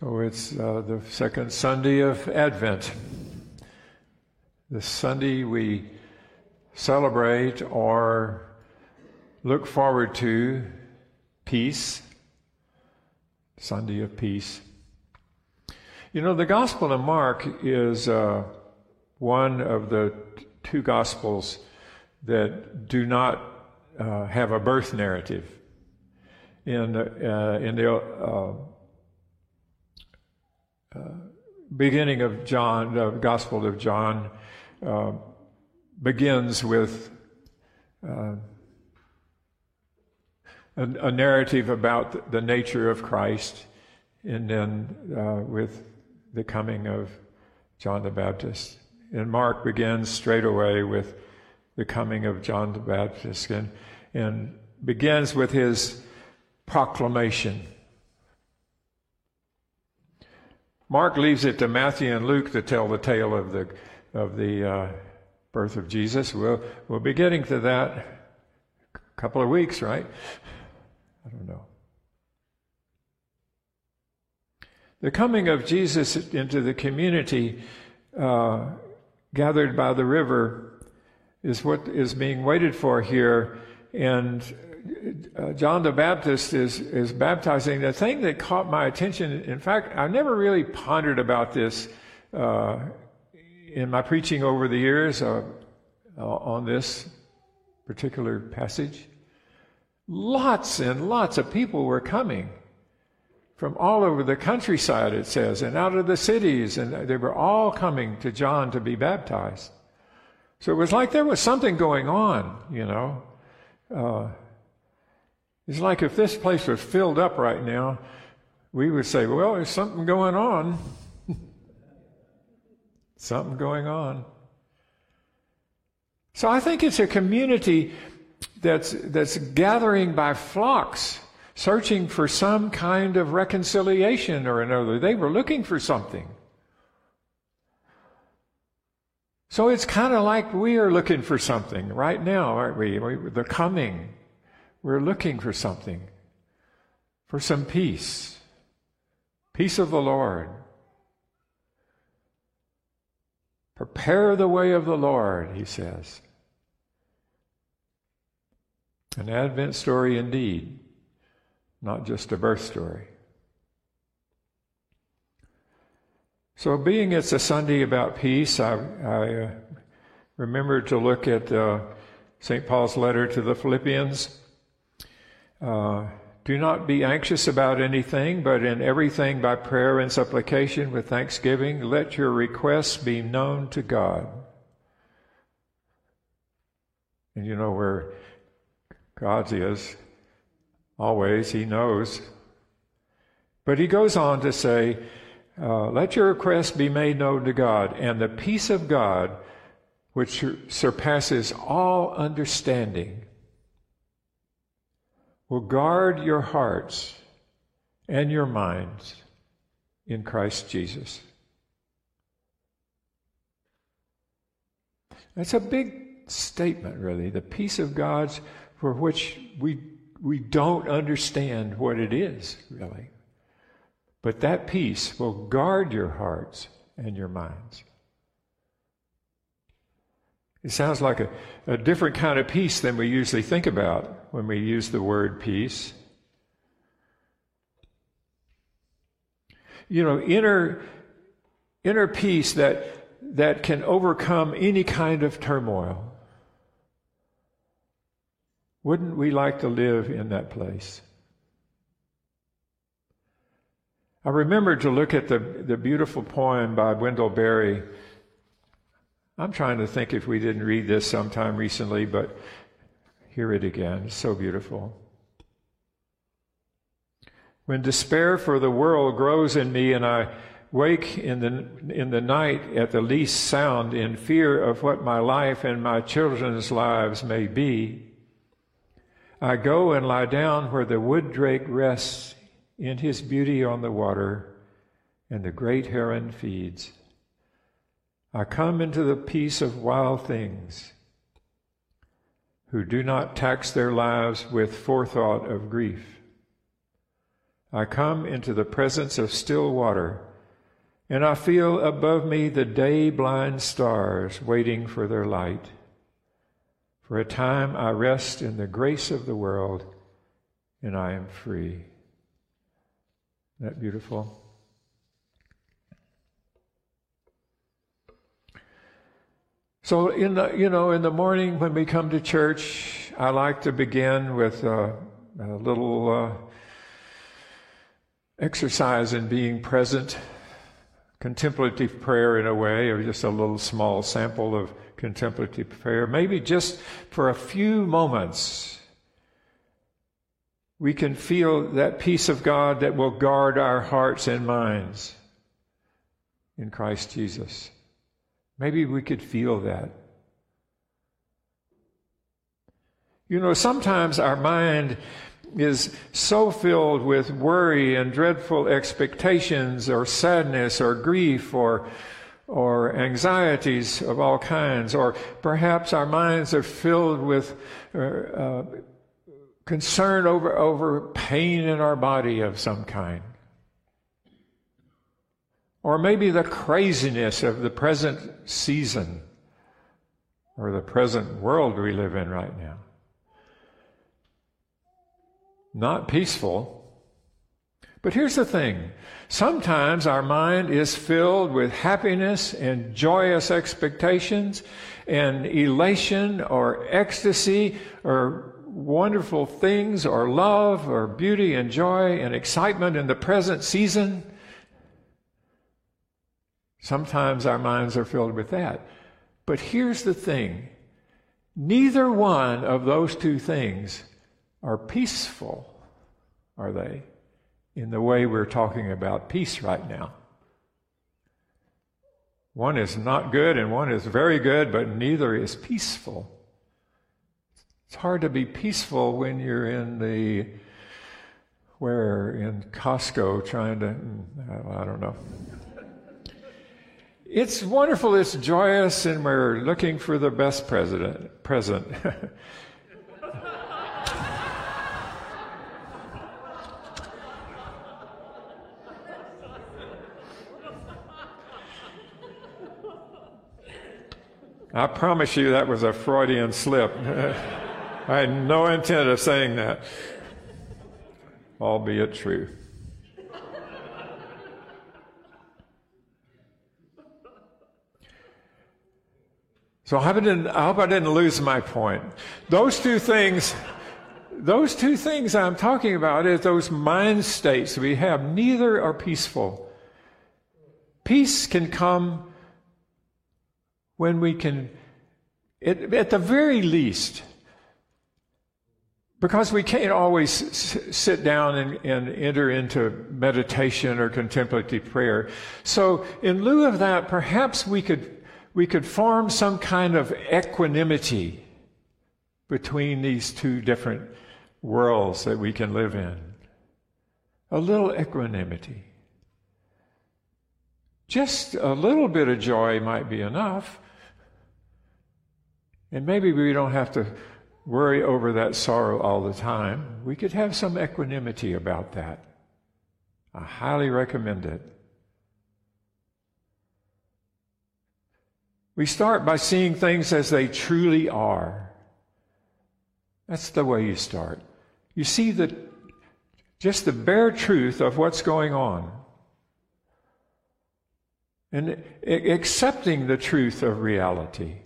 So it's uh, the second Sunday of Advent. The Sunday we celebrate or look forward to peace, Sunday of peace. You know, the Gospel of Mark is uh, one of the two Gospels that do not uh, have a birth narrative. In, in the beginning of John, the Gospel of John, uh, begins with uh, a, a, narrative about the nature of Christ, and then uh, with the coming of John the Baptist. And Mark begins straight away with the coming of John the Baptist and, and begins with his proclamation Mark leaves it to Matthew and Luke to tell the tale of the of the uh, birth of Jesus. We'll we'll be getting to that a couple of weeks, right? I don't know. The coming of Jesus into the community uh, gathered by the river is what is being waited for here, and uh, John the Baptist is, is baptizing, the thing that caught my attention, in fact, I never really pondered about this uh, in my preaching over the years uh, on this particular passage. Lots and lots of people were coming from all over the countryside, it says, and out of the cities, and they were all coming to John to be baptized. So it was like there was something going on, you know. It's like if this place was filled up right now, we would say, well, there's something going on. something going on. So I think it's a community that's, that's gathering by flocks, searching for some kind of reconciliation or another. They were looking for something. So it's kind of like we are looking for something right now, aren't we? They're coming. We're looking for something, for some peace, peace of the Lord. Prepare the way of the Lord, he says. An Advent story indeed, not just a birth story. So, being it's a Sunday about peace, I, I uh, remember to look at uh, St. Paul's letter to the Philippians. Uh, do not be anxious about anything, but in everything by prayer and supplication with thanksgiving, let your requests be known to God. And you know where God's is. Always, He knows. But He goes on to say, uh, let your requests be made known to God, and the peace of God, which surpasses all understanding, will guard your hearts and your minds in Christ Jesus. That's a big statement, really. The peace of God's for which we, we don't understand what it is, really. But that peace will guard your hearts and your minds. It sounds like a, a different kind of peace than we usually think about when we use the word peace. You know, inner, inner peace that, that can overcome any kind of turmoil. Wouldn't we like to live in that place? I remember to look at the, the beautiful poem by Wendell Berry I'm trying to think if we didn't read this sometime recently, but hear it again. It's so beautiful. When despair for the world grows in me and I wake in the, in the night at the least sound in fear of what my life and my children's lives may be, I go and lie down where the wood drake rests in his beauty on the water and the great heron feeds. I come into the peace of wild things who do not tax their lives with forethought of grief. I come into the presence of still water, and I feel above me the day blind stars waiting for their light. For a time I rest in the grace of the world, and I am free. Isn't that beautiful? So in the you know in the morning when we come to church, I like to begin with a, a little uh, exercise in being present, contemplative prayer in a way, or just a little small sample of contemplative prayer. Maybe just for a few moments, we can feel that peace of God that will guard our hearts and minds in Christ Jesus. Maybe we could feel that. You know, sometimes our mind is so filled with worry and dreadful expectations or sadness or grief or or anxieties of all kinds, or perhaps our minds are filled with uh, uh, concern over, over pain in our body of some kind. Or maybe the craziness of the present season or the present world we live in right now. Not peaceful. But here's the thing sometimes our mind is filled with happiness and joyous expectations and elation or ecstasy or wonderful things or love or beauty and joy and excitement in the present season. Sometimes our minds are filled with that. But here's the thing neither one of those two things are peaceful, are they? In the way we're talking about peace right now. One is not good and one is very good, but neither is peaceful. It's hard to be peaceful when you're in the where in Costco trying to mm, I don't know it's wonderful, it's joyous, and we're looking for the best president, present. I promise you that was a Freudian slip. I had no intent of saying that, albeit true. So I hope I didn't, lose my point. Those two things, those two things I'm talking about is those mind states we have. Neither are peaceful. Peace can come when we can, at, at the very least, because we can't always sit down and, and, enter into meditation or contemplative prayer. So, in lieu of that, perhaps we could we could form some kind of equanimity between these two different worlds that we can live in. A little equanimity. Just a little bit of joy might be enough. And maybe we don't have to worry over that sorrow all the time. We could have some equanimity about that. I highly recommend it. We start by seeing things as they truly are. That's the way you start. You see the, just the bare truth of what's going on. And accepting the truth of reality.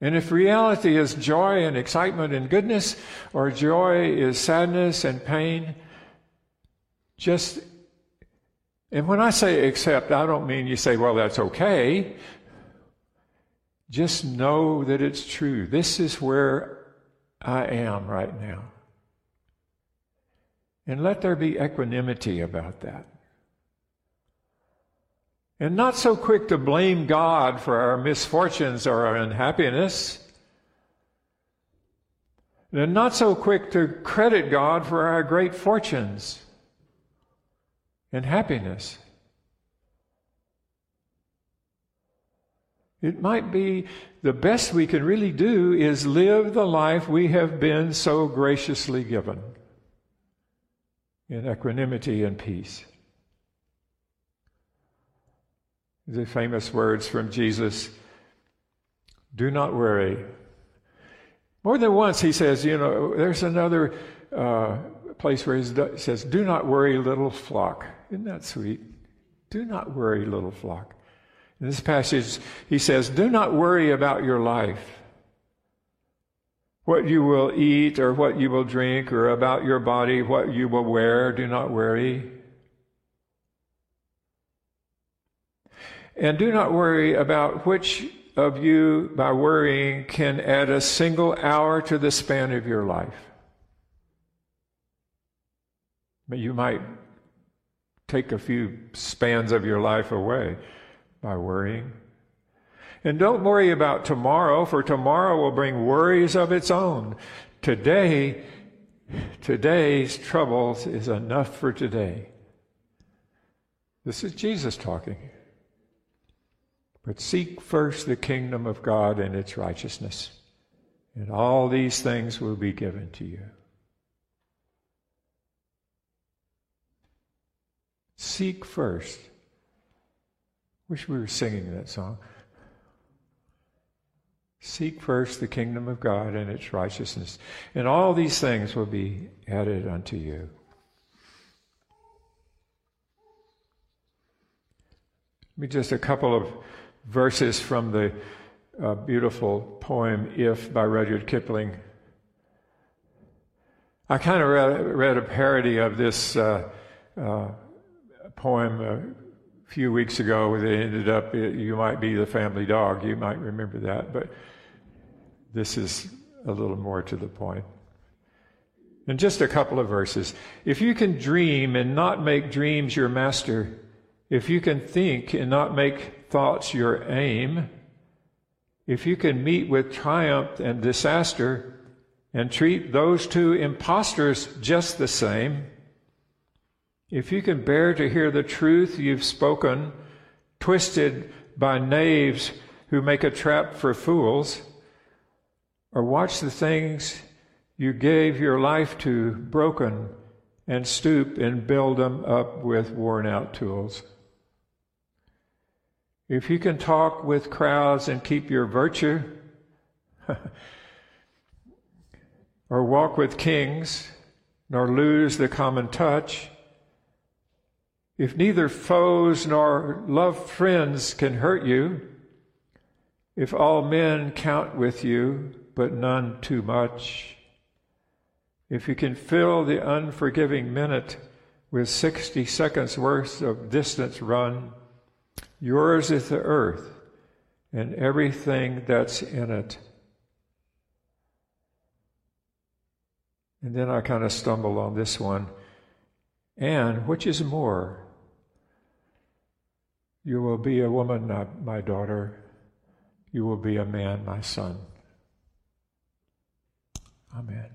And if reality is joy and excitement and goodness, or joy is sadness and pain, just and when I say accept, I don't mean you say, well, that's okay. Just know that it's true. This is where I am right now. And let there be equanimity about that. And not so quick to blame God for our misfortunes or our unhappiness. And not so quick to credit God for our great fortunes and happiness. It might be the best we can really do is live the life we have been so graciously given. in equanimity and peace. The famous words from Jesus do not worry. More than once, he says, you know, there's another uh, place where he says, Do not worry, little flock. Isn't that sweet? Do not worry, little flock. In this passage, he says, Do not worry about your life, what you will eat or what you will drink, or about your body, what you will wear. Do not worry. And do not worry about which of you, by worrying, can add a single hour to the span of your life. But you might take a few spans of your life away by worrying. And don't worry about tomorrow, for tomorrow will bring worries of its own. Today, today's troubles is enough for today. This is Jesus talking. But seek first the kingdom of God and its righteousness, and all these things will be given to you. Seek first. Wish we were singing that song. Seek first the kingdom of God and its righteousness, and all these things will be added unto you. Me just a couple of verses from the uh, beautiful poem If by Rudyard Kipling. I kind of read, read, a parody of this uh, uh, poem a few weeks ago. It ended up, You Might Be the Family Dog. You might remember that, but this is a little more to the point. In just a couple of verses. If you can dream and not make dreams your master, if you can think and not make thoughts your aim, if you can meet with triumph and disaster and treat those two impostors just the same, if you can bear to hear the truth you've spoken, twisted by knaves who make a trap for fools, or watch the things you gave your life to broken and stoop and build them up with worn out tools. If you can talk with crowds and keep your virtue, or walk with kings, nor lose the common touch, if neither foes nor loved friends can hurt you, if all men count with you, but none too much, if you can fill the unforgiving minute with 60 seconds worth of distance run, Yours is the earth and everything that's in it. And then I kind of stumble on this one. And which is more? You will be a woman, my daughter. You will be a man, my son. Amen.